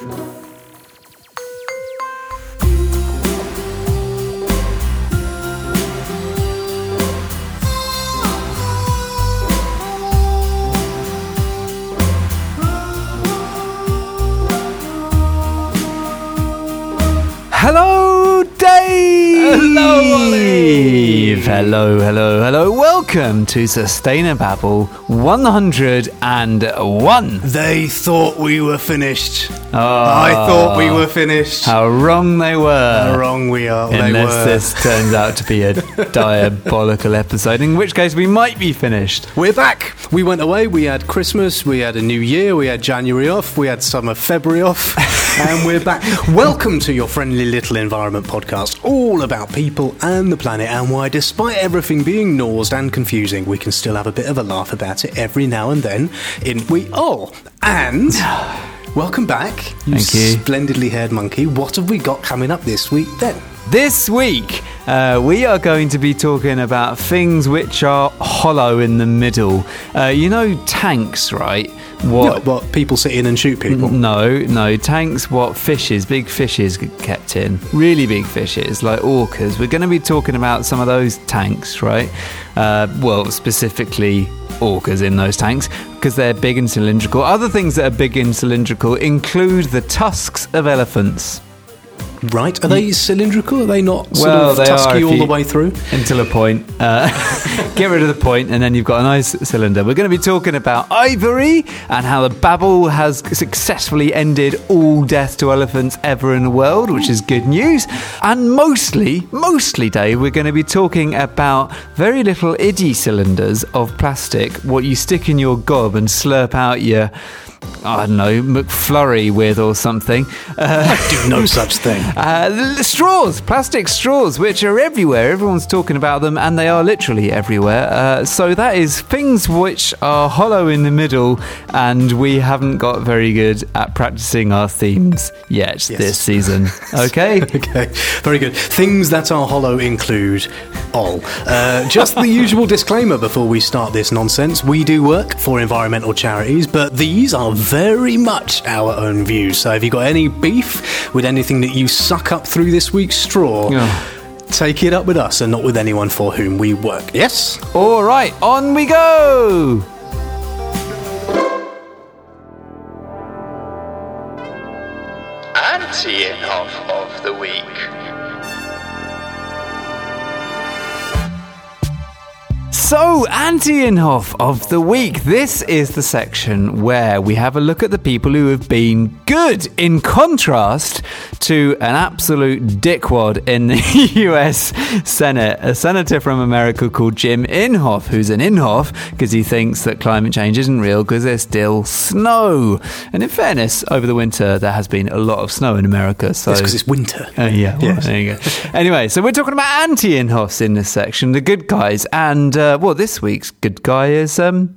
Hello, Dave. Hello, Ollie. Hello, hello, hello. Welcome to Sustainababble 101. They thought we were finished. Oh, I thought we were finished. How wrong they were. How wrong we are. they Unless were. this turns out to be a diabolical episode, in which case we might be finished. We're back. We went away. We had Christmas. We had a New Year. We had January off. We had summer February off. and we're back. Welcome to your friendly little environment podcast, all about people and the planet and why, despite everything being nosed and confusing, we can still have a bit of a laugh about it every now and then. In we all. And. Welcome back, you Thank you. splendidly haired monkey. What have we got coming up this week then? This week, uh, we are going to be talking about things which are hollow in the middle. Uh, you know, tanks, right? What? What, what people sit in and shoot people? No, no, tanks, what fishes, big fishes kept in. Really big fishes, like orcas. We're going to be talking about some of those tanks, right? Uh, well, specifically orcas in those tanks, because they're big and cylindrical. Other things that are big and cylindrical include the tusks of elephants. Right? Are they cylindrical? Are they not sort Well, of they are tusky all you- the way through? Until a point. Uh, get rid of the point, and then you've got a nice cylinder. We're going to be talking about ivory and how the Babel has successfully ended all death to elephants ever in the world, which is good news. And mostly, mostly, Dave, we're going to be talking about very little iddy cylinders of plastic, what you stick in your gob and slurp out your. I don't know, McFlurry with or something. Uh, Do no such thing. Uh, straws, plastic straws, which are everywhere. Everyone's talking about them, and they are literally everywhere. Uh, so that is things which are hollow in the middle, and we haven't got very good at practicing our themes yet this season. Okay. Okay, very good. Things that are hollow include all. Uh, just the usual disclaimer before we start this nonsense. We do work for environmental charities, but these are very much our own views. So if you've got any beef with anything that you suck up through this week's straw, Yeah. take it up with us and not with anyone for whom we work. Yes? All right, on we go. Anti-Inhofe of the Week. So, Anti-Inhofe of the week. This is the section where we have a look at the people who have been good, in contrast to an absolute dickwad in the US Senate, a senator from America called Jim Inhofe, who's an Inhofe because he thinks that climate change isn't real because there's still snow. And in fairness, over the winter there has been a lot of snow in America. So It's because it's winter. uh, yeah, well, Yes. there you go. anyway, so we're talking about anti Inhofes in this section, the good guys, and uh, well, this week's good guy is um,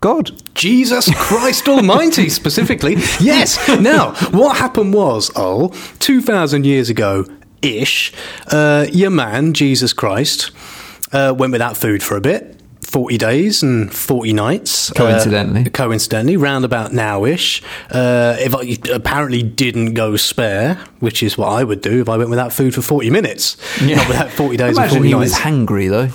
God. Jesus Christ Almighty, specifically. Yes. Now, what happened was, oh, 2,000 years ago ish, uh, your man, Jesus Christ, uh, went without food for a bit. 40 days and 40 nights. Coincidentally. Uh, coincidentally, round about now ish. Uh, if I apparently didn't go spare, which is what I would do if I went without food for 40 minutes. Not without 40 days and Imagine 40 he nights. was hangry though.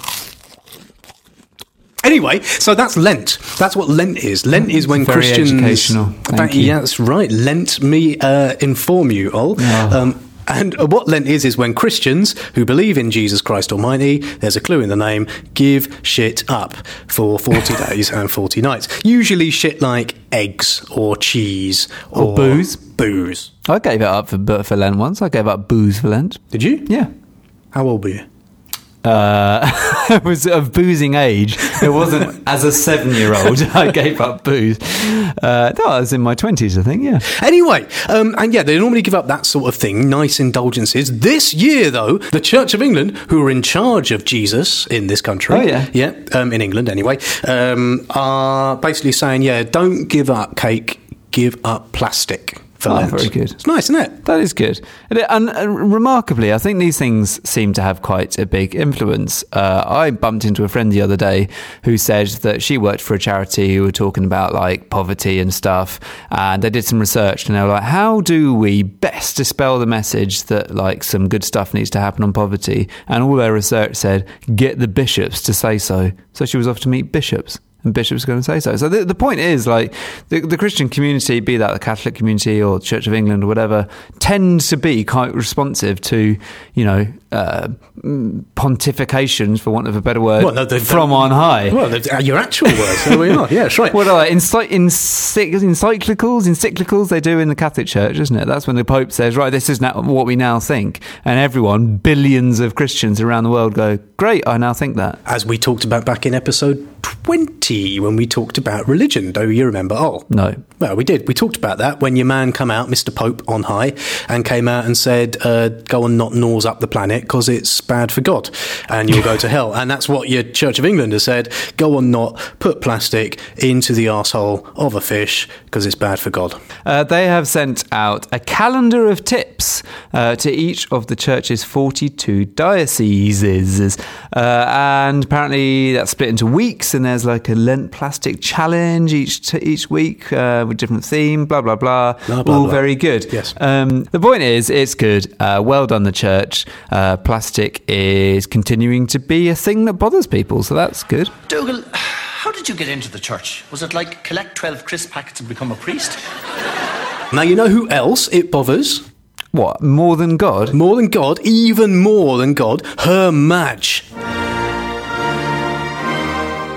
Anyway, so that's Lent. That's what Lent is. Lent is when Very Christians. educational. Thank you. Yeah, that's right. Lent me uh, inform you all. Oh. Um, and uh, what Lent is is when Christians who believe in Jesus Christ Almighty, there's a clue in the name, give shit up for 40 days and 40 nights. Usually shit like eggs or cheese Or booze. Booze. I gave it up for for Lent once. I gave up booze for Lent. Did you? Yeah. How old were you? Uh, I was of boozing age. It wasn't as a seven-year-old. I gave up booze. Uh, no, I was in my twenties, I think. Yeah. Anyway, um, and yeah, they normally give up that sort of thing, nice indulgences. This year, though, the Church of England, who are in charge of Jesus in this country, Oh, yeah. yeah, um, in England anyway, um, are basically saying, yeah, don't give up cake, give up plastic for Oh, Lent. very good. It's nice, isn't it? That is good. And, it- and, uh, remarkably, I think these things seem to have quite a big influence. Uh, I bumped into a friend the other day who said that she worked for a charity who were talking about like poverty and stuff. And they did some research and they were like, how do we best dispel the message that like some good stuff needs to happen on poverty? And all their research said, get the bishops to say so. So she was off to meet bishops and bishops going to say so. So the, the point is, like, the, the Christian community, be that the Catholic community or Church of England or whatever, tends to be quite responsive to, you know, uh, pontifications, for want of a better word, Well, no, from on high. Well, uh, your actual words. There we are. Yeah, that's right. What are they? Ency- ency- encyclicals, encyclicals they do in the Catholic Church, isn't it? That's when the Pope says, right, this is now what we now think. And everyone, billions of Christians around the world go, great, I now think that. As we talked about back in episode 20 when we talked about religion. Do you remember? Oh, No. Well, we did. We talked about that when your man come out, Mr. Pope on high, and came out and said, uh, "Go and not gnaws up the planet because it's bad for God, and you'll go to hell." And that's what your Church of England has said: "Go on, not put plastic into the arsehole of a fish because it's bad for God." Uh, they have sent out a calendar of tips uh, to each of the church's 42 dioceses. Uh, and apparently that's split into weeks, and there's like a Lent plastic challenge each t- each week uh, with different theme, blah, blah, blah. Blah, blah, All blah. very good. Yes. Um, the point is, it's good. Uh, well done, the church. Uh, plastic is continuing to be a thing that bothers people, so that's good. Dougal, how did you get into the church? Was it like collect 12 crisp packets and become a priest? Now you know who else it bothers What, more than God? more than God, even more than God. Her Madge.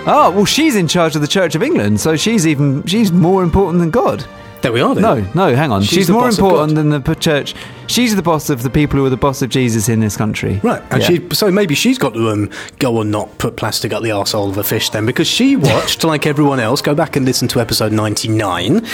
Oh, well, she's in charge of the Church of England, so she's even she's more important than God. There we are. Then. No, no, hang on. She's She's, more important than the church. She's the boss of the people who are the boss of Jesus in this country. Right, and Yeah. she so maybe she's got to um, go and not put plastic up the arsehole of a fish then, because she watched, like everyone else, go back and listen to episode 99.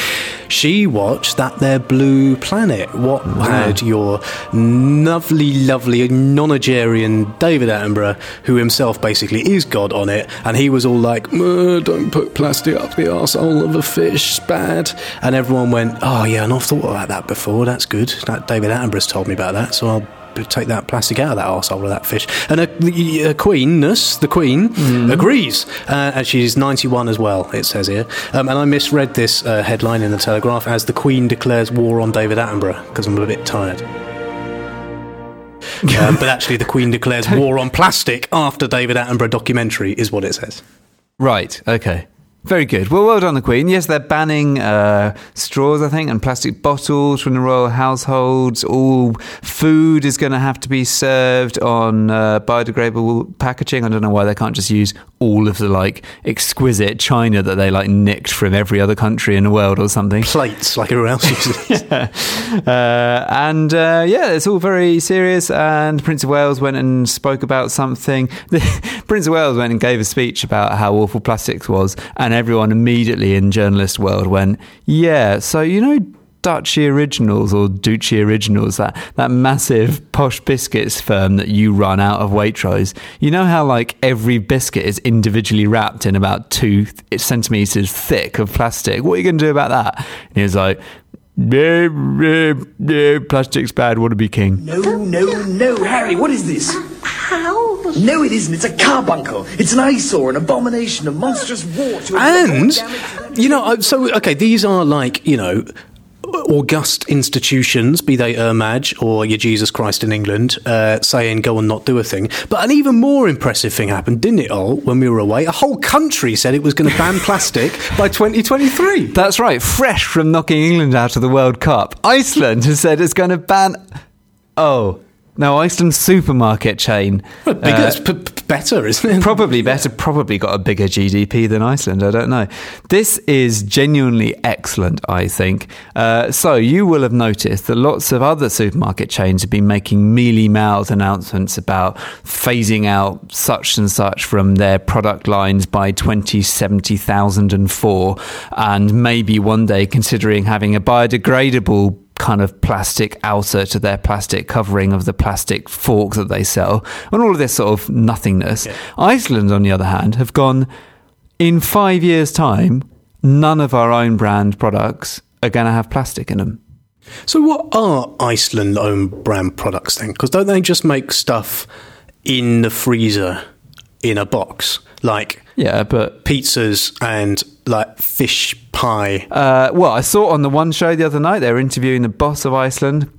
She watched that there blue planet. What had your lovely, lovely nonagerian David Attenborough, who himself basically is God on it, and he was all like, "Uh, don't put plastic up the arsehole of a fish, bad. And everyone went, oh yeah, and I've thought about that before, that's good. That David Attenborough's told me about that, so I'll take that plastic out of that arsehole of that fish. And a, a queen, Nus, the queen, agrees. Uh, and she's 91 as well, it says here. Um, and I misread this uh, headline in the Telegraph as the queen declares war on David Attenborough because I'm a bit tired. um, but actually, the Queen declares war on plastic after David Attenborough documentary, is what it says. Right. Okay. Very good. Well, well done, the Queen. Yes, they're banning uh, straws, I think, and plastic bottles from the royal households. All food is going to have to be served on uh, biodegradable packaging. I don't know why they can't just use all of the like exquisite china that they like nicked from every other country in the world or something. Plates, like everyone else uses. uh, and uh, yeah, it's all very serious. And Prince of Wales went and spoke about something. Prince of Wales went and gave a speech about how awful plastics was, and everyone immediately in journalist world went, "Yeah, so you know." Dutchy Originals or Duchy Originals, that, that massive posh biscuits firm that you run out of Waitrose. You know how like every biscuit is individually wrapped in about two th- centimeters thick of plastic. What are you going to do about that? And he was like, "Eh, eh, eh, plastic's bad. Want to be king? No, no, no, Harry, what is this? How? No, it isn't. It's a carbuncle. It's an eyesore, an abomination, a monstrous wart. to and you know, uh, so okay, these are like you know. August institutions, be they Ermage or your Jesus Christ in England, uh, saying go and not do a thing. But an even more impressive thing happened, didn't it, all, when we were away? A whole country said it was going to ban plastic by 2023. That's right. Fresh from knocking England out of the World Cup, Iceland has said it's going to ban. Oh. No, Iceland's supermarket chain. Well, bigger, uh, p- p- better, isn't it? Probably better, probably got a bigger GDP than Iceland. I don't know. This is genuinely excellent, I think. Uh, so, you will have noticed that lots of other supermarket chains have been making mealy mouthed announcements about phasing out such and such from their product lines by 2070,004 and maybe one day considering having a biodegradable kind of plastic outer to their plastic covering of the plastic fork that they sell, and all of this sort of nothingness. Iceland, on the other hand, have gone in five years' time, none of our own brand products are going to have plastic in them. So, what are Iceland own brand products then? Because don't they just make stuff in the freezer in a box? Like Yeah, but pizzas and like fish pie. Uh, well, I saw on the one show the other night they were interviewing the boss of Iceland.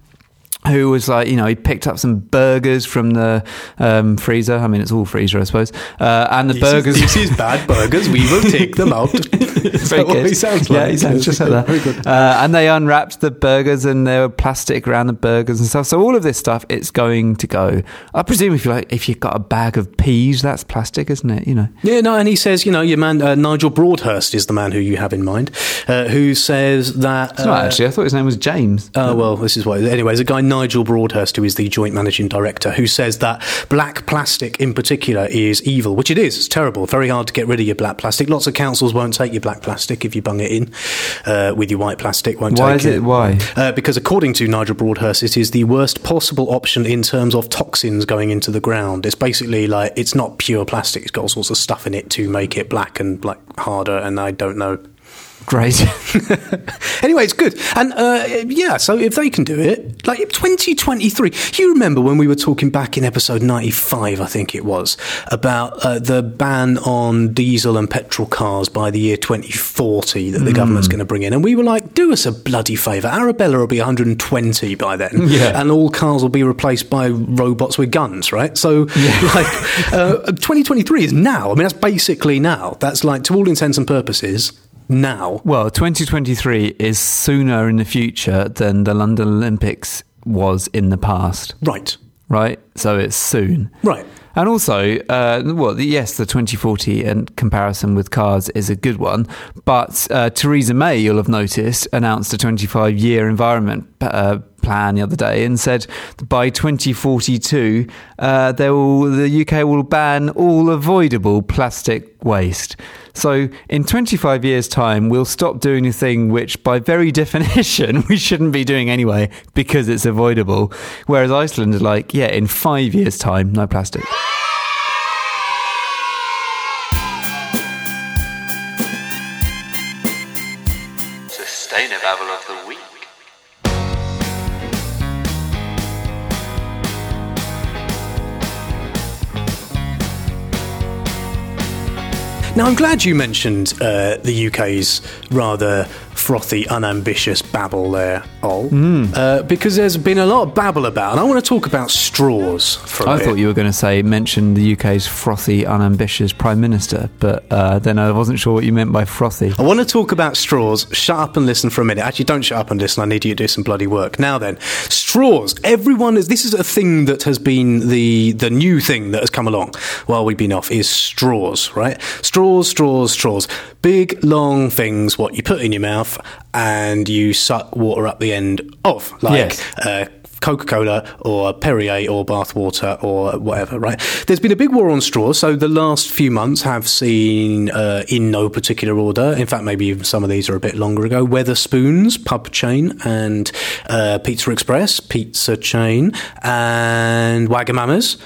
Who was like, you know, he picked up some burgers from the um, freezer. I mean, it's all freezer, I suppose. Uh, and the burgers. This is bad burgers. We will take them out. Is that what he sounds like? Yeah, he sounds just like that. Very good. Uh, and they unwrapped the burgers, and there were plastic around the burgers and stuff. So all of this stuff, it's going to go. I presume if you like, if you've got a bag of peas, that's plastic, isn't it? You know. Yeah, no, and he says, you know, your man uh, Nigel Broadhurst is the man who you have in mind, uh, who says that. It's not actually. I thought his name was James. Oh, well, this is what. Anyways, a guy, Nigel Broadhurst, who is the joint managing director, who says that black plastic in particular is evil, which it is. It's terrible. Very hard to get rid of your black plastic. Lots of councils won't take your black plastic if you bung it in uh, with your white plastic. Won't Why take is it? Why? Uh, because according to Nigel Broadhurst, it is the worst possible option in terms of toxins going into the ground. It's basically like it's not pure plastic; it's got all sorts of stuff in it to make it black and like harder. And I don't know. Great. anyway, it's good, and uh, yeah. So if they can do it, like 2023, you remember when we were talking back in episode 95, I think it was, about uh, the ban on diesel and petrol cars by the year 2040 that the government's going to bring in, and we were like, do us a bloody favour. Arabella will be 120 by then, Yeah. and all cars will be replaced by robots with guns, right? So, like, uh, 2023 is now. I mean, that's basically now. That's like, to all intents and purposes, now. Well, 2023 is sooner in the future than the London Olympics was in the past, Right. right? So it's soon. Right. And also, uh, well, the, yes, the 2040 and comparison with cars is a good one. But uh, Theresa May, you'll have noticed, announced a 25 year environment uh, plan the other day and said by 2042, uh, there will, the UK will ban all avoidable plastic waste. So in 25 years' time, we'll stop doing a thing which, by very definition, we shouldn't be doing anyway because it's avoidable. Whereas Iceland is like, yeah, in five years' time, no plastic. Now, I'm glad you mentioned uh, the UK's rather frothy, unambitious babble there, Ol, Hmm. uh, because there's been a lot of babble about, and I want to talk about straws for a I bit. I thought you were going to say mention the UK's frothy, unambitious prime minister, but uh, then I wasn't sure what you meant by frothy. I want to talk about straws. Shut up and listen for a minute. Actually, don't shut up and listen. I need you to do some bloody work. Now then, straws. Everyone is. This is a thing that has been the the new thing that has come along while we've been off. Is straws, right? Straws, straws, straws. Big long things. What you put in your mouth and you suck water up the end of, like. Yes. Uh, Coca Cola or Perrier or bath water or whatever, right? There's been a big war on straws. So the last few months have seen, uh, in no particular order, in fact, maybe even some of these are a bit longer ago, Wetherspoons, pub chain, and uh, Pizza Express, pizza chain, and Wagamama's.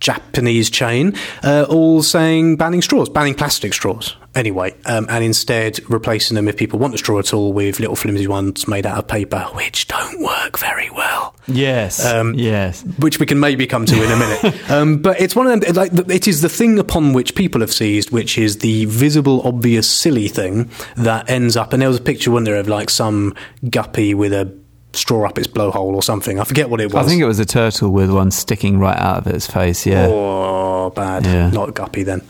Japanese chain, uh, all saying banning straws, banning plastic straws anyway, um, and instead replacing them, if people want a straw at all, with little flimsy ones made out of paper, which don't work very well Yes. Um, yes. which we can maybe come to in a minute. um, but it's one of them. Like it is the thing upon which people have seized, which is the visible, obvious, silly thing that ends up. And there was a picture, wasn't there, of like some guppy with a straw up its blowhole or something. I forget what it was. I think it was a turtle with one sticking right out of its face. Yeah. Oh, bad. Yeah. Not guppy then.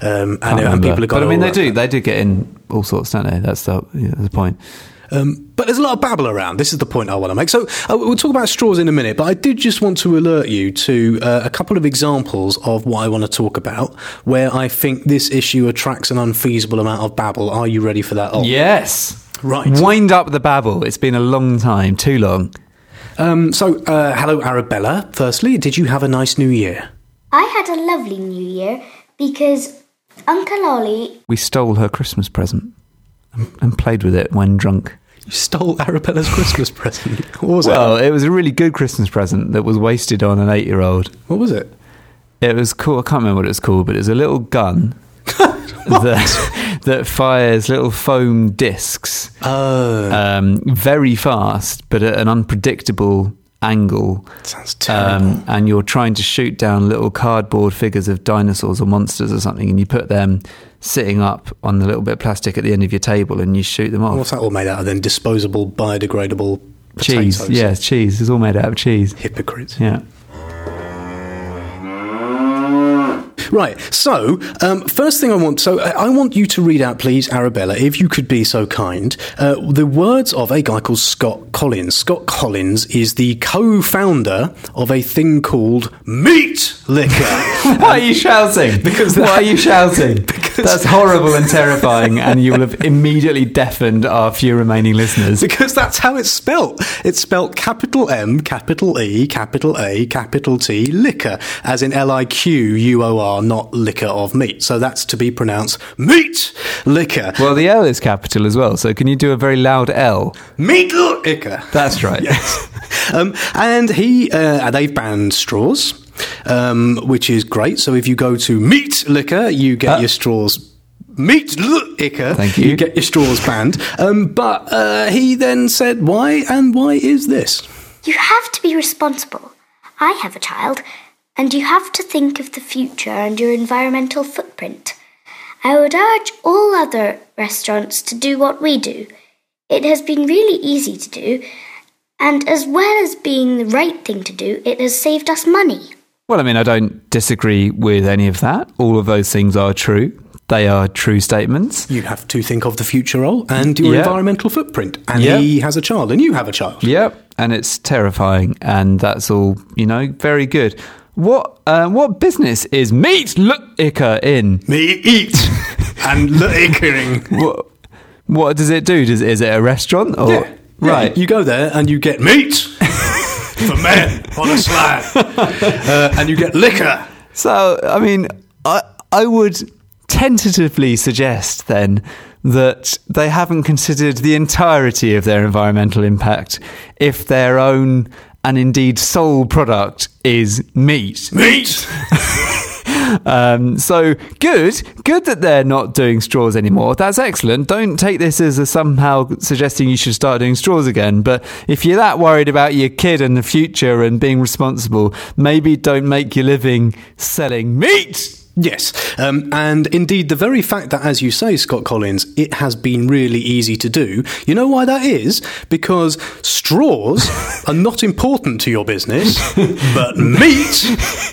Um, and, and people have got but I mean, they that- do. They do get in all sorts, don't they? That's the, yeah, the point. Um, but there's a lot of babble around. This is the point I want to make. So uh, we'll talk about straws in a minute, but I did just want to alert you to uh, a couple of examples of what I want to talk about where I think this issue attracts an unfeasible amount of babble. Are you ready for that? Oh, Yes. Right. Wind up the babble. It's been a long time. Too long. Um, so, uh, hello, Arabella. Firstly, did you have a nice New Year? I had a lovely New Year because Uncle Ollie We stole her Christmas present and, played with it when drunk. You stole Arabella's Christmas present. What was Well, it? it was a really good Christmas present that was wasted on an eight year old. What was it? It was cool. I can't remember what it was called, but it was a little gun that, that fires little foam discs Oh, um, very fast, but at an unpredictable angle. sounds terrible. Um, and you're trying to shoot down little cardboard figures of dinosaurs or monsters or something, and you put them sitting up on the little bit of plastic at the end of your table, and you shoot them off. What's that all made out of then? Disposable, biodegradable cheese, potatoes. yeah, cheese. It's all made out of cheese. Hypocrites. Yeah. Right. So, um, first thing I want, so I I want you to read out, please, Arabella, if you could be so kind, uh, the words of a guy called Scott Collins. Scott Collins is the co-founder of a thing called Meat Liquor. Why are you shouting? Because why are you shouting? That's horrible and terrifying, and you will have immediately deafened our few remaining listeners. because that's how it's spelt. It's spelt capital M, capital E, capital A, capital T, liquor, as in L I Q U O R, not liquor of meat. So that's to be pronounced meat liquor. Well, the L is capital as well, so can you do a very loud L? Meat liquor. That's right. Yes. um, and he, uh, they've banned straws. Um, which is great. So if you go to Meat Liquor, you get Uh. your straws. Meat Liquor. Thank you. You get your straws banned. Um, but uh, he then said, "Why and why is this?" You have to be responsible. I have a child, and you have to think of the future and your environmental footprint. I would urge all other restaurants to do what we do. It has been really easy to do, and as well as being the right thing to do, it has saved us money. Well, I mean, I don't disagree with any of that. All of those things are true. They are true statements. You have to think of the future role and your Yeah. environmental footprint. And Yeah. he has a child, and you have a child. Yep, and it's terrifying, and that's all you know. Very good. What uh, what business is Meat Liquor in? Me eat and liquoring. What what does it do? Does is it a restaurant or Yeah. right? You go there and you get meat for men on a slab, uh, and you get liquor. So, I mean, I I would tentatively suggest then that they haven't considered the entirety of their environmental impact if their own and indeed sole product is meat. Meat. Um, so good, good that they're not doing straws anymore. That's excellent. Don't take this as a somehow suggesting you should start doing straws again. But if you're that worried about your kid and the future and being responsible, maybe don't make your living selling meat. Yes, um, and indeed, the very fact that, as you say, Scott Collins, it has been really easy to do. You know why that is? Because straws are not important to your business, but meat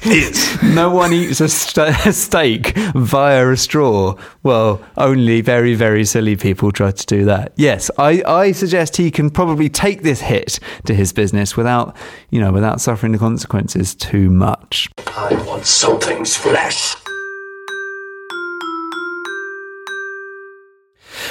is. No one eats a, st- a steak via a straw. Well, only very, very silly people try to do that. Yes, I, I suggest he can probably take this hit to his business without, you know, without suffering the consequences too much. I want something's flesh.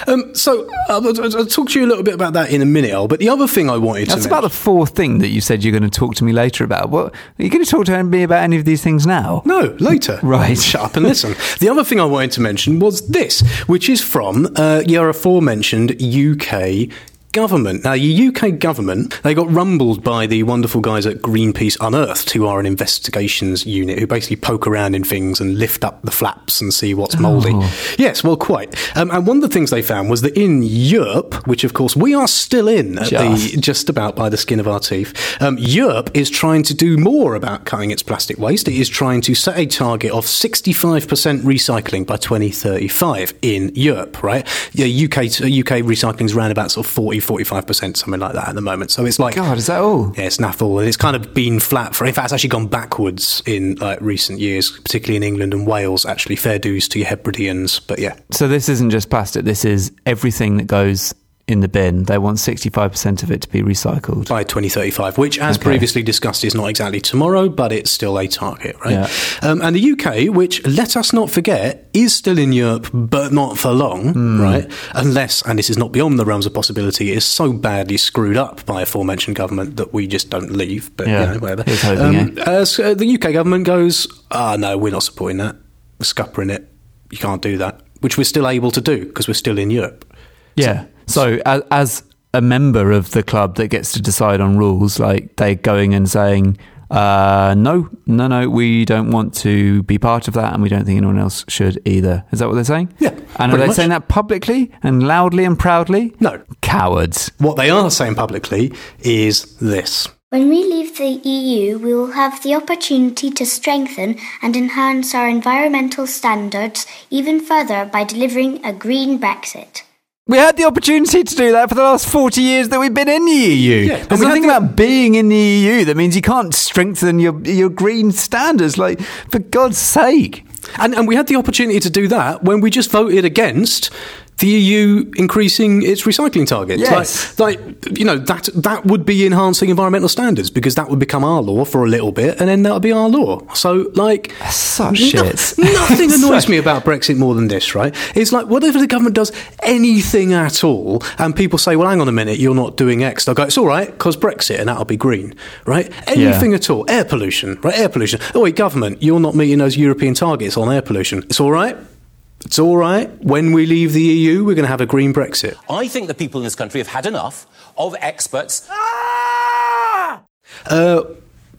Um, so I'll, I'll talk to you a little bit about that in a minute, Al. But the other thing I wanted That's to That's about the fourth thing that you said you're going to talk to me later about. What are you going to talk to me about any of these things now? No, later. Right. Shut up and listen. the other thing I wanted to mention was this, which is from uh, your aforementioned UK government. Now, your UK government, they got rumbled by the wonderful guys at Greenpeace Unearthed, who are an investigations unit who basically poke around in things and lift up the flaps and see what's mouldy. Yes, well, quite. Um, and one of the things they found was that in Europe, which of course we are still in Just. the just about by the skin of our teeth. Um, Europe is trying to do more about cutting its plastic waste. It is trying to set a target of 65% recycling by 2035 in Europe, right? Yeah, UK, UK recycling is around about sort of 40, 45%, something like that at the moment. So it's like, God, is that all? yeah, it's naffle. And it's kind of been flat for, in fact, it's actually gone backwards in like recent years, particularly in England and Wales, actually. Fair dues to your Hebrideans. But yeah, So this isn't just plastic. This is everything that goes in the bin. They want 65% of it to be recycled. by 2035, which, as Okay. previously discussed, is not exactly tomorrow, but it's still a target, right? Yeah. Um, and the UK, which, let us not forget, is still in Europe, but not for long, Hmm. right? Unless, and this is not beyond the realms of possibility, it is so badly screwed up by aforementioned government that we just don't leave. But, Yeah. you know, whatever. Hoping, Um, uh, so the UK government goes, ah, no, we're not supporting that. We're scuppering it. You can't do that. Which we're still able to do because we're still in Europe. Yeah. So as, as a member of the club that gets to decide on rules, like they going and saying, Uh, no, no, no, we don't want to be part of that, and we don't think anyone else should either. Is that what they're saying? Yeah, And are they much. saying that publicly and loudly and proudly? No. Cowards. What they are saying publicly is this. When we leave the EU, we will have the opportunity to strengthen and enhance our environmental standards even further by delivering a green Brexit. We had the opportunity to do that for the last 40 years that we've been in the EU. Yeah, There's nothing the- about being in the EU that means you can't strengthen your, your green standards. Like, for God's sake. And, and we had the opportunity to do that when we just voted against the EU increasing its recycling targets. Yes. Like, like, you know, that that would be enhancing environmental standards because that would become our law for a little bit and then that would be our law. So, like, Such no- shit. nothing annoys me about Brexit more than this, right? It's like, whatever the government does anything at all, and people say, well, hang on a minute, you're not doing X, they'll go, it's all right, because Brexit, and that'll be green, right? Anything at all. Air pollution, right? Air pollution. Oh, wait, government, you're not meeting those European targets on air pollution. It's all right. It's all right. When we leave the EU, we're going to have a green Brexit. I think the people in this country have had enough of experts. Uh,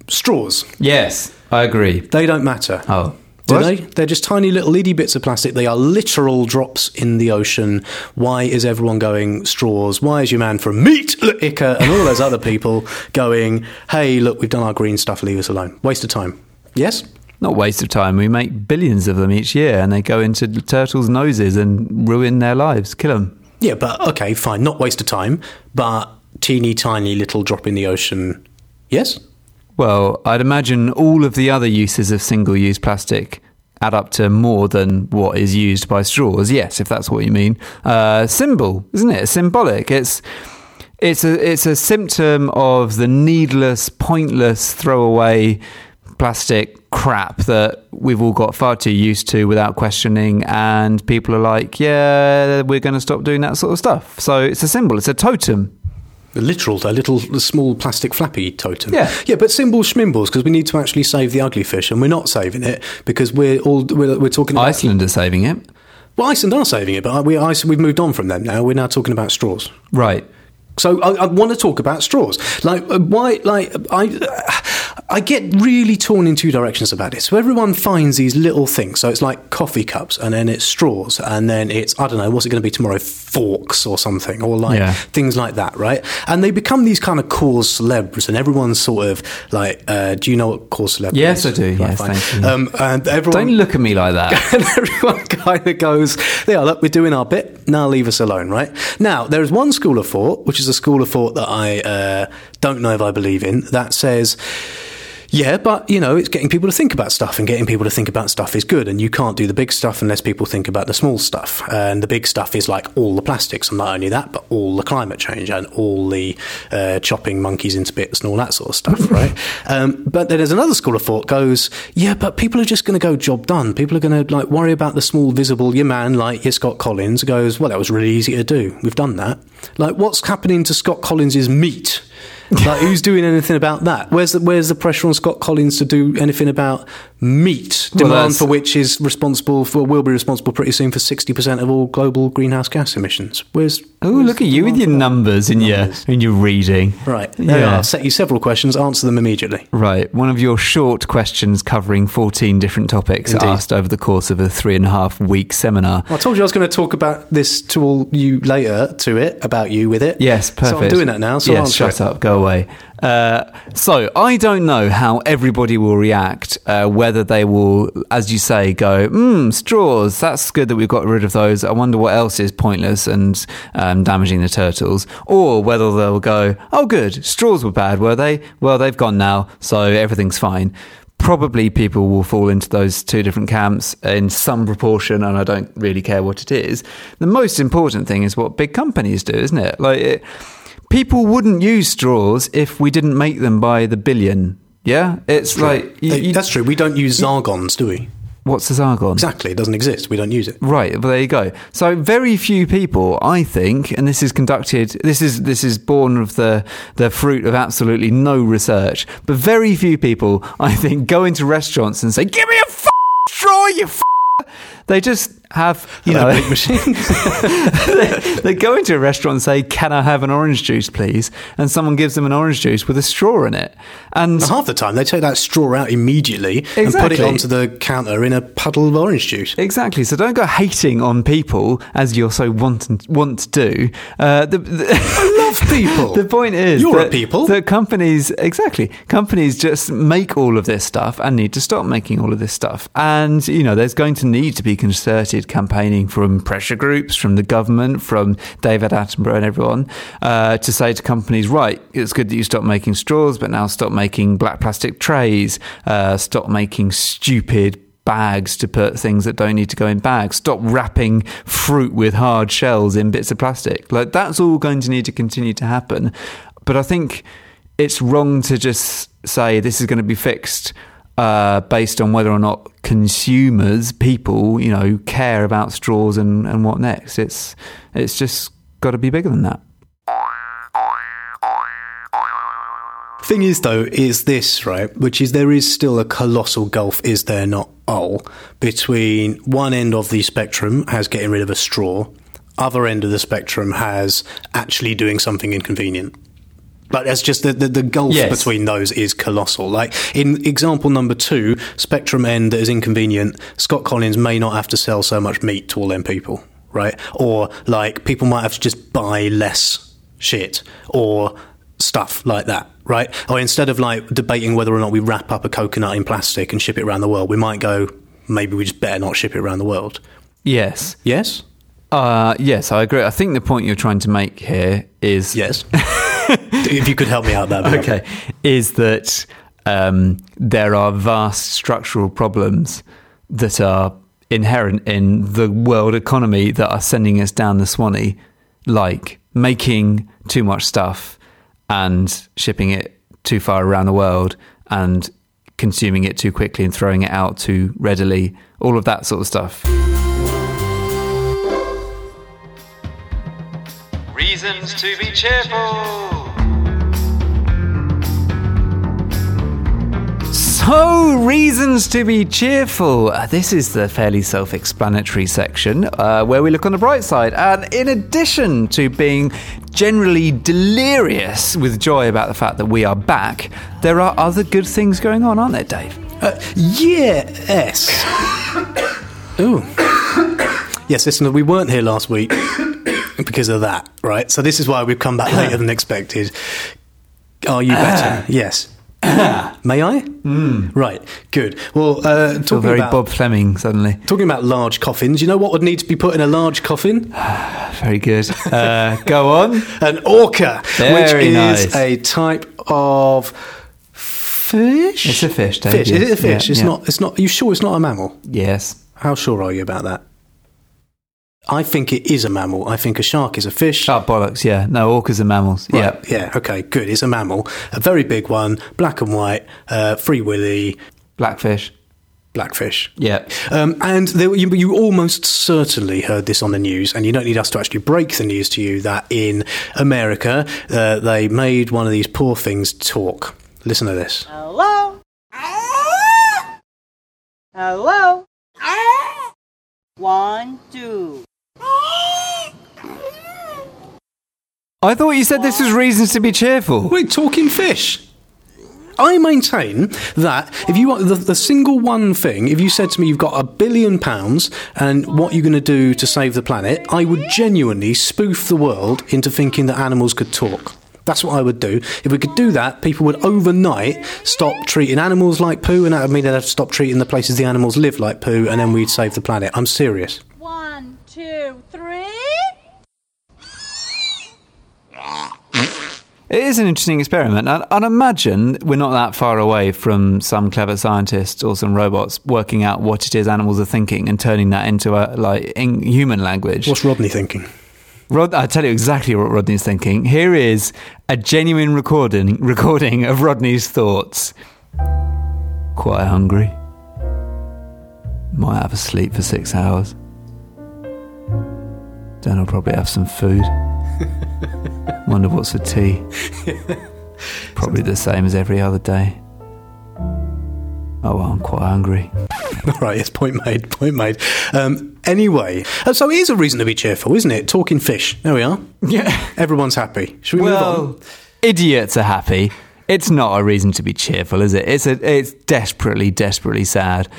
straws, Yes, I agree. they don't matter. Oh. Do What? they? They're just tiny little itty bits of plastic. They are literal drops in the ocean. Why is everyone going straws? Why is your man from Meat Liquor and all those other people going, hey, look, we've done our green stuff, leave us alone? Waste of time. Yes? Not waste of time. We make billions of them each year and they go into turtles' noses and ruin their lives, kill them. Yeah, but okay, fine. Not waste of time, but teeny tiny little drop in the ocean. Yes? Well, I'd imagine all of the other uses of single use plastic add up to more than what is used by straws. Yes, if that's what you mean. Uh, symbol, isn't it? Symbolic. It's it's a it's a symptom of the needless, pointless, throwaway plastic crap that we've all got far too used to without questioning and people are like yeah we're going to stop doing that sort of stuff so it's a symbol it's a totem The literal, a little the small plastic flappy totem. Yeah. yeah, but symbols schmimbles because we need to actually save the ugly fish, and we're not saving it because we're all we're, we're talking about iceland are saving it Well, Iceland are saving it, but we we've moved on from them now. We're now talking about straws. right So I, I want to talk about straws. Like uh, why? Like I, I get really torn in two directions about this. So everyone finds these little things. So it's like coffee cups, and then it's straws, and then it's I don't know what's it going to be tomorrow, forks or something, or like Yeah. things like that, right? And they become these kind of cause celebs, and everyone's sort of like, uh, do you know what cause celeb? Yes, is? I do. Yes, thank you. Um, and everyone don't look at me like that and everyone kind of goes, yeah, look, we're doing our bit. Now leave us alone, right? Now, there is one school of thought, which is a school of thought that I uh, don't know if I believe in, that says, yeah, but you know, it's getting people to think about stuff, and getting people to think about stuff is good. And you can't do the big stuff unless people think about the small stuff. And the big stuff is like all the plastics, and not only that, but all the climate change and all the uh, chopping monkeys into bits and all that sort of stuff, right? Um, but then there's another school of thought goes, yeah, but people are just going to go job done. People are going to like worry about the small, visible. Your man, like your Scott Collins, goes, well, that was really easy to do. We've done that. Like, what's happening to Scott Collins's meat? Like who's doing anything about that? Where's the where's the pressure on Scott Collins to do anything about meat demand that's- for which is responsible for will be responsible pretty soon for sixty percent of all global greenhouse gas emissions? Where's Oh, look at you with your numbers in your Numbers. in your reading. right? Yeah. are. Set you several questions. Answer them immediately. Right, one of your short questions covering fourteen different topics Indeed. asked over the course of a three and a half week seminar. I told you I was going to talk about this to all you later. To it about you with it. Yes, perfect. So I'm doing that now. So yes, shut it. up, go away. Uh, so I don't know how everybody will react. Uh, whether they will, as you say, go, "Hmm, straws. That's good that we've got rid of those. I wonder what else is pointless and um, damaging the turtles." Or whether they'll go, "Oh, good. Straws were bad, were they? Well, they've gone now, so everything's fine." Probably people will fall into those two different camps in some proportion, and I don't really care what it is. The most important thing is what big companies do, isn't it? Like, it, people wouldn't use straws if we didn't make them by the billion. Yeah, it's like you- They- you- That's true. We don't use zargons, do we? what's a zargon? Exactly. It doesn't exist. We don't use it. Right, well there you go. So very few people, I think, and this is conducted. This is this is born of the the fruit of absolutely no research. But very few people, I think, go into restaurants and say, "Give me a f- straw, you." F-. They just have, you Hello, know, big machine. they go into a restaurant and say, "Can I have an orange juice, please?" And someone gives them an orange juice with a straw in it. And Half the time, they take that straw out immediately and put it onto the counter in a puddle of orange juice. Exactly. So don't go hating on people as you're so want want to do. Uh, the, the, I love people. the point is, You're a people. That companies exactly companies just make all of this stuff and need to stop making all of this stuff. And you know, there's going to need to be concerted campaigning from pressure groups, from the government, from David Attenborough and everyone uh, to say to companies, right, it's good that you stop making straws, but now stop making black plastic trays, uh, stop making stupid bags to put things that don't need to go in bags. Stop wrapping fruit with hard shells in bits of plastic. Like that's all going to need to continue to happen. But I think it's wrong to just say this is going to be fixed uh, based on whether or not consumers, people, you know, care about straws and, and what next. It's it's just got to be bigger than that. Thing is, though, is this, right? Which is there is still a colossal gulf, is there not, oh, between one end of the spectrum has getting rid of a straw, other end of the spectrum has actually doing something inconvenient. Like that's just the, the, the gulf Yes. between those is colossal. Like in example number two, spectrum end that is inconvenient, Scott Collins may not have to sell so much meat to all them people, right? Or like people might have to just buy less shit or stuff like that, right? Or instead of like debating whether or not we wrap up a coconut in plastic and ship it around the world, we might go, maybe we just better not ship it around the world. Yes. Yes? Uh, yes, I agree. I think the point you're trying to make here is Yes. if you could help me out there. Bill. okay, is that um, there are vast structural problems that are inherent in the world economy that are sending us down the Swanee, like making too much stuff and shipping it too far around the world and consuming it too quickly and throwing it out too readily, all of that sort of stuff. Reasons to be cheerful. So, reasons to be cheerful. Uh, This is the fairly self explanatory section uh, where we look on the bright side. And in addition to being generally delirious with joy about the fact that we are back, there are other good things going on, aren't there, Dave? Uh, yes. Ooh. Yes, listen, we weren't here last week because of that, right? So this is why we've come back later than expected. Are you better? yes. May I? Right. Good. Well, uh, talking very about Bob Fleming suddenly. talking about large coffins, you know what would need to be put in a large coffin? Very good. Uh, go on. An orca, Very which is nice. a type of fish. It's a fish, Dave, Fish. Is it a fish? Yeah, it's yeah. not. It's not. Are you sure it's not a mammal? Yes. How sure are you about that? I think it is a mammal. I think a shark is a fish. Oh, bollocks, yeah. No, orcas are mammals. Right, Yeah. Yeah. Okay. Good. It's a mammal. A very big one. Black and white. Uh, free willy. Blackfish. Blackfish. Yeah. Um, and there, you, you almost certainly heard this on the news, and you don't need us to actually break the news to you that in America uh, they made one of these poor things talk. Listen to this. Hello? Hello? One, two. I thought you said this was reasons to be cheerful. We're talking fish. I maintain that if you want the, the single one thing, if you said to me you've got a billion pounds and what you're going to do to save the planet, I would genuinely spoof the world into thinking that animals could talk. That's what I would do. If we could do that, people would overnight stop treating animals like poo, and that would mean they'd have to stop treating the places the animals live like poo, and then we'd save the planet. I'm serious. One, two, three. It is an interesting experiment. And I'd imagine we're not that far away from some clever scientists or some robots working out what it is animals are thinking and turning that into a like in human language. What's Rodney thinking? Rod, I'll tell you exactly what Rodney's thinking. Here is a genuine recording recording of Rodney's thoughts. Quite hungry. Might have a sleep for six hours. Then I'll probably have some food. Wonder what's for tea. Probably the same as every other day. Oh, well, I'm quite hungry. All right, yes, point made. Point made. Um, Anyway, uh, so it is a reason to be cheerful, isn't it? Talking fish. There we are. Yeah. Everyone's happy. Should we move on? idiots are happy. It's not a reason to be cheerful, is it? It's a, it's desperately, desperately sad.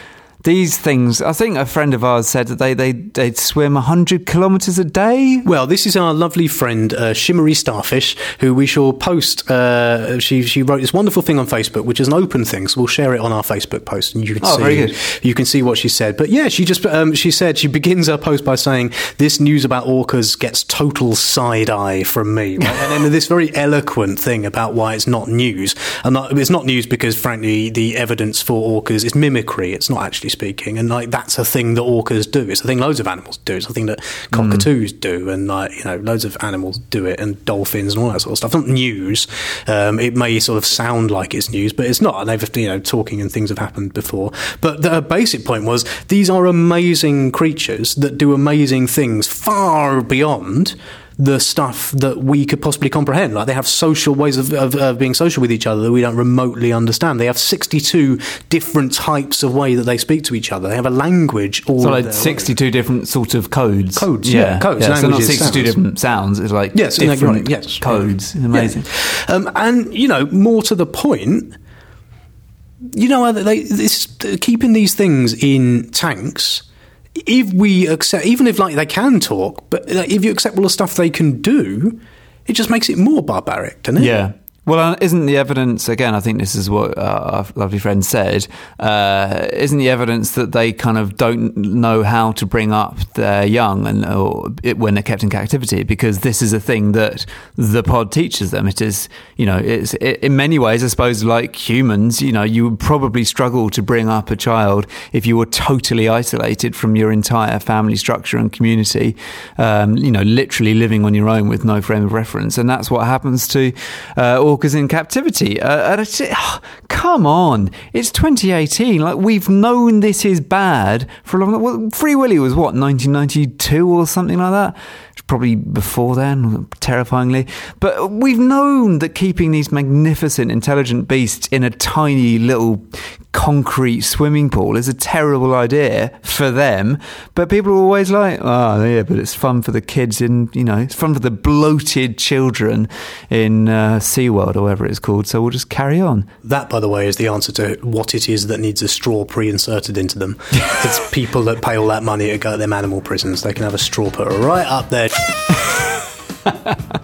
These things, I think a friend of ours said that they they they'd swim hundred kilometres a day. Well, this is our lovely friend uh, Shimmery Starfish, who we shall post. Uh, she she wrote this wonderful thing on Facebook, which is an open thing, so we'll share it on our Facebook post, and you can Oh, see you can see what she said. But yeah, she just um, she said she begins her post by saying this news about orcas gets total side eye from me, right? and then this very eloquent thing about why it's not news, and not, it's not news because frankly the evidence for orcas is mimicry. It's not actually speaking, and like that's a thing that orcas do. It's a thing loads of animals do. It's a thing that cockatoos do, and like you know loads of animals do it, and dolphins and all that sort of stuff. Not news. Um, it may sort of sound like it's news, but it's not. And they've you know talking and things have happened before. But the basic point was these are amazing creatures that do amazing things far beyond the stuff that we could possibly comprehend. Like they have social ways of, of, of being social with each other that we don't remotely understand. They have 62 different types of way that they speak to each other. They have a language. All So like their own. sixty-two different sorts of codes. Codes, yeah, codes, Yeah, so not sixty-two sounds. different sounds. It's like Yes, different yes. codes. Yeah. Amazing. Yeah. Um, and you know, more to the point, you know, they, this, keeping these things in tanks. If we accept, even if like they can talk, but like, if you accept all the stuff they can do, it just makes it more barbaric, doesn't it? Yeah. Well, uh, isn't the evidence again? I think this is what uh, our lovely friend said. Uh, isn't the evidence that they kind of don't know how to bring up their young and it, when they're kept in captivity? Because this is a thing that the pod teaches them. It is, you know, it's it, in many ways, I suppose, like humans. You know, you would probably struggle to bring up a child if you were totally isolated from your entire family structure and community. Um, you know, literally living on your own with no frame of reference, and that's what happens to uh, orcas in captivity. Uh, and oh, come on, it's 2018. Like we've known this is bad for a long. Time. Well, Free Willy was what 1992 or something like that. Probably before then, terrifyingly. But we've known that keeping these magnificent, intelligent beasts in a tiny little concrete swimming pool is a terrible idea for them. But people are always like, oh, yeah, but it's fun for the kids in, you know, it's fun for the bloated children in uh, SeaWorld or whatever it's called. So we'll just carry on. That, by the way, is the answer to what it is that needs a straw pre-inserted into them. it's people that pay all that money to go to them animal prisons. They can have a straw put right up there.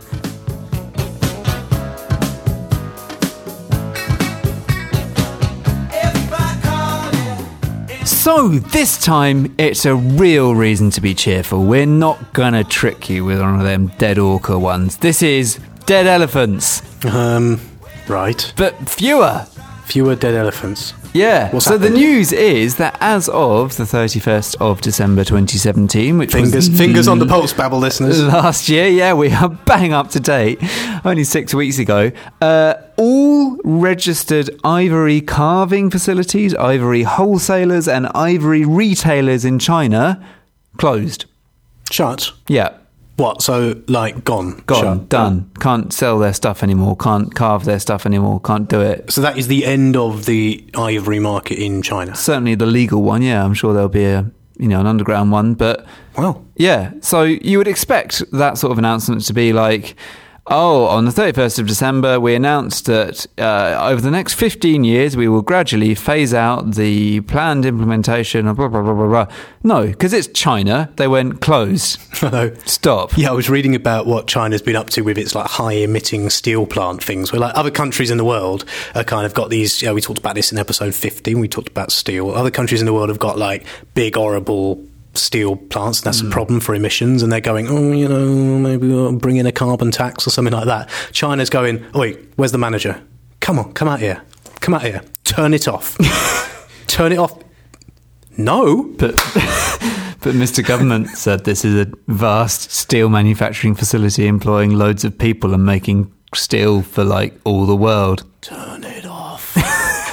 So this time, it's a real reason to be cheerful. We're not gonna trick you with one of them dead orca ones. This is dead elephants, Um, right. but fewer. Fewer dead elephants. Yeah. What's so the news is that as of the 31st of December 2017, which Fingers, was fingers on the pulse, Babble listeners. last year, yeah, we are bang up to date. Only six weeks ago, uh, all registered ivory carving facilities, ivory wholesalers, and ivory retailers in China closed. Shut. Yeah. What? So, like, gone. Gone, Shut. done. Can't sell their stuff anymore. Can't carve their stuff anymore. Can't do it. So that is the end of the ivory market in China. Certainly the legal one. Yeah, I'm sure there'll be a you know an underground one, but Well, Yeah, so you would expect that sort of announcement to be like, oh, on the 31st of December, we announced that uh, over the next 15 years, we will gradually phase out the planned implementation of blah, blah, blah, blah, blah. No, because it's China. They went closed. hello. Stop. Yeah, I was reading about what China's been up to with its like high emitting steel plant things. Where like other countries in the world are kind of got these. You know, we talked about this in episode 15. We talked about steel. Other countries in the world have got like big, horrible steel plants. And that's a hmm. problem for emissions. And they're going, oh, you know, maybe we'll bring in a carbon tax or something like that. China's going, oh, wait, where's the manager? Come on, come out here, come out here, turn it off, turn it off. No, But, but Mr. Government said this is a vast steel manufacturing facility employing loads of people and making steel for like all the world. turn it off.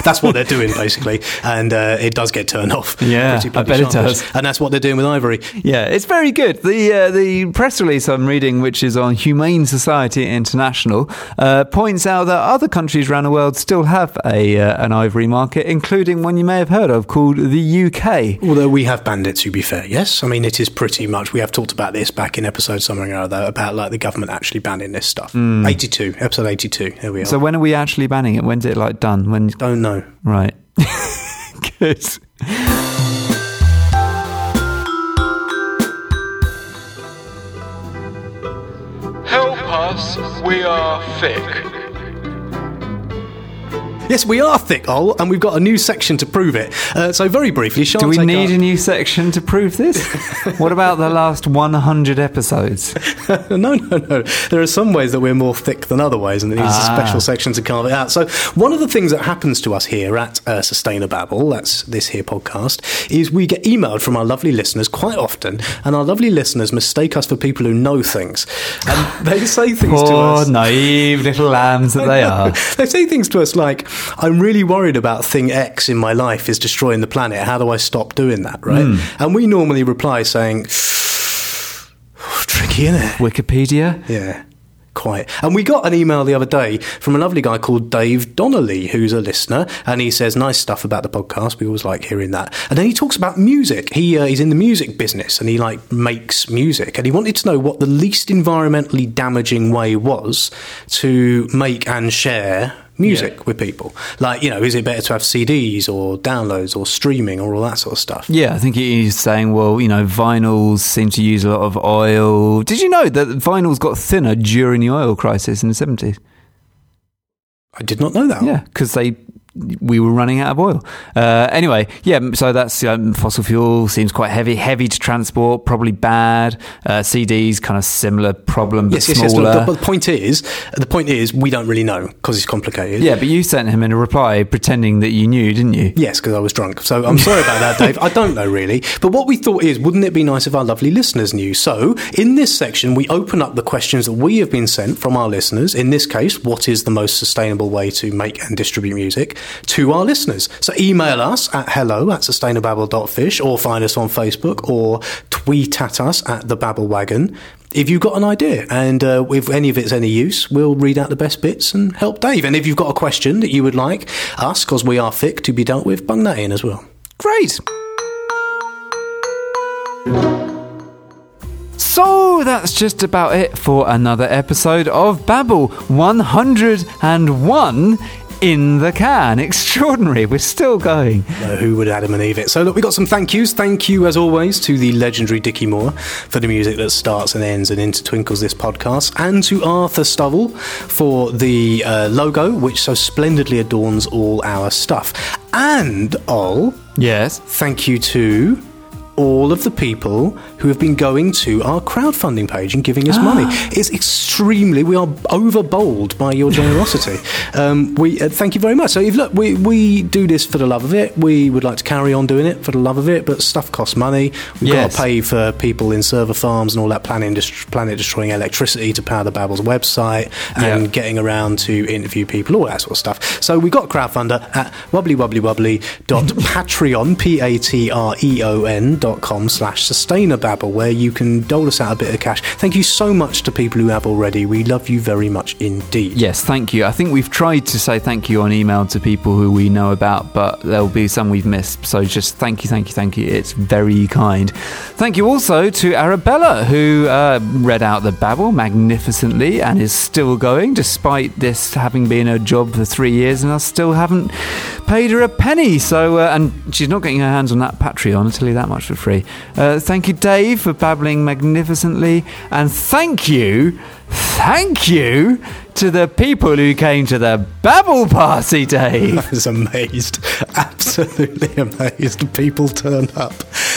That's what they're doing basically, and uh, it does get turned off. Yeah, I bet it does. And that's what they're doing with Ivory. Yeah, it's very good. The uh, the press release I'm reading, which is on Humane Society International, uh, points out that other countries around the world still have a uh, an ivory market, including one you may have heard of called the UK. Although we have banned it, to be fair, yes. I mean, it is pretty much. We have talked about this back in episode something or other about like the government actually banning this stuff. Eighty-two, episode eighty-two. Here we are. So when are we actually banning it? When's it like done? When don't know. Right? good. Help us, we are thick. Yes, we are thick, Ol, and we've got a new section to prove it. Uh, so very briefly, Do we need Ar- a new section to prove this? what about the last 100 episodes? no, no, no. There are some ways that we're more thick than other ways, and it needs Ah. a special section to carve it out. So, one of the things that happens to us here at uh, Sustainababble, that's this here podcast, is we get emailed from our lovely listeners quite often, and our lovely listeners mistake us for people who know things. And they say things to Poor us. naive little lambs that they are. They say things to us like, I'm really worried about thing X in my life is destroying the planet. How do I stop doing that? Right? Hmm. And we normally reply saying, tricky, innit? Wikipedia? Yeah. Quite. And we got an email the other day from a lovely guy called Dave Donnelly, who's a listener, and he says nice stuff about the podcast. We always like hearing that. And then he talks about music. He uh, he's in the music business and he like makes music, and he wanted to know what the least environmentally damaging way was to make and share music with people. Like, you know, is it better to have CDs or downloads or streaming or all that sort of stuff? Yeah, I think he's saying, well, you know, vinyls seem to use a lot of oil. Did you know that vinyls got thinner during the oil crisis in the 70s? I did not know that. Yeah, because they we were running out of oil. Uh, anyway, yeah, so that's um, fossil fuel seems quite heavy, heavy to transport, probably bad. Uh, CDs kind of similar problem, but Yes, yes, yes. smaller. But, but the point is, the point is, we don't really know because it's complicated. yeah, but you sent him in a reply pretending that you knew, didn't you? Yes, because I was drunk. So I'm sorry about that, Dave. I don't know really. But what we thought is, wouldn't it be nice if our lovely listeners knew? So in this section, we open up the questions that we have been sent from our listeners. In this case, what is the most sustainable way to make and distribute music to our listeners? So email us at hello at sustainababble.fish or find us on Facebook or tweet at us at the Babble Wagon. If you've got an idea and uh, if any of it's any use, we'll read out the best bits and help Dave. And if you've got a question that you would like us, because we are thick, to be dealt with, bung that in as well. Great. So that's just about it for another episode of Babble 101 in the can. Extraordinary. We're still going. No, who would Adam and Eve it? So look, we got some thank yous. Thank you, as always, to the legendary Dickie Moore for the music that starts and ends and intertwinkles this podcast, and to Arthur Stovall for the uh, logo, which so splendidly adorns all our stuff. And Ol, Yes. thank you to all of the people who have been going to our crowdfunding page and giving us money. It's extremely, we are over bowled by your generosity. um, we uh, thank you very much. So, if look, we, we do this for the love of it. We would like to carry on doing it for the love of it, but stuff costs money. We've got to pay for people in server farms and all that planet, dest- planet destroying electricity to power the Babble's website and Yeah. getting around to interview people, all that sort of stuff. So we've got a crowdfunder at wobblywobblywobbly.patreon, P-A-T-R-E-O-N dot com slash sustainababble, where you can dole us out a bit of cash. Thank you so much to people who have already. We love you very much indeed. Yes, thank you. I think we've tried to say thank you on email to people who we know about, but there'll be some we've missed. So just thank you, thank you, thank you. It's very kind. Thank you also to Arabella, who uh, read out the Babble magnificently and is still going, despite this having been her job for three years, and I still haven't paid her a penny. So, uh, and she's not getting her hands on that Patreon. I'll tell you that much for free. Uh, thank you, Dave, for babbling magnificently, and thank you, thank you to the people who came to the Babble party, Dave. I was amazed, absolutely amazed. People turned up.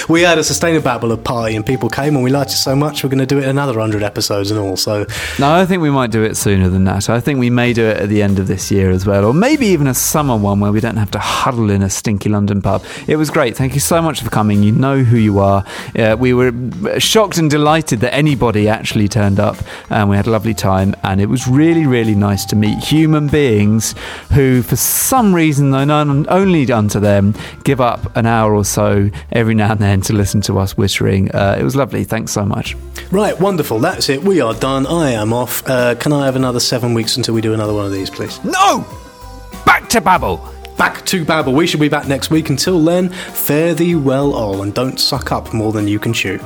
we had a Sustainababble party and people came and we liked it so much we're going to do it another 100 episodes and all. So No, I think we might do it sooner than that. I think we may do it at the end of this year as well, or maybe even a summer one where we don't have to huddle in a stinky London pub. It was great. Thank you so much for coming. You know who you are. Uh, we were shocked and delighted that anybody actually turned up, and we had a lovely time. And it was really, really nice to meet human beings who, for some reason, though known only unto them, give up an hour or so every now and then to listen to us wittering. Uh, it was lovely. Thanks so much. Right, wonderful. That's it. We are done. I am off. Uh, can I have another seven weeks until we do another one of these, please? No! Back to Babble! Back to Babble. We shall be back next week. Until then, fare thee well all and don't suck up more than you can chew.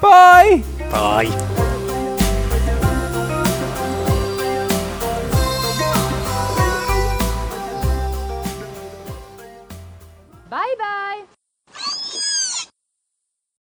Bye! Bye.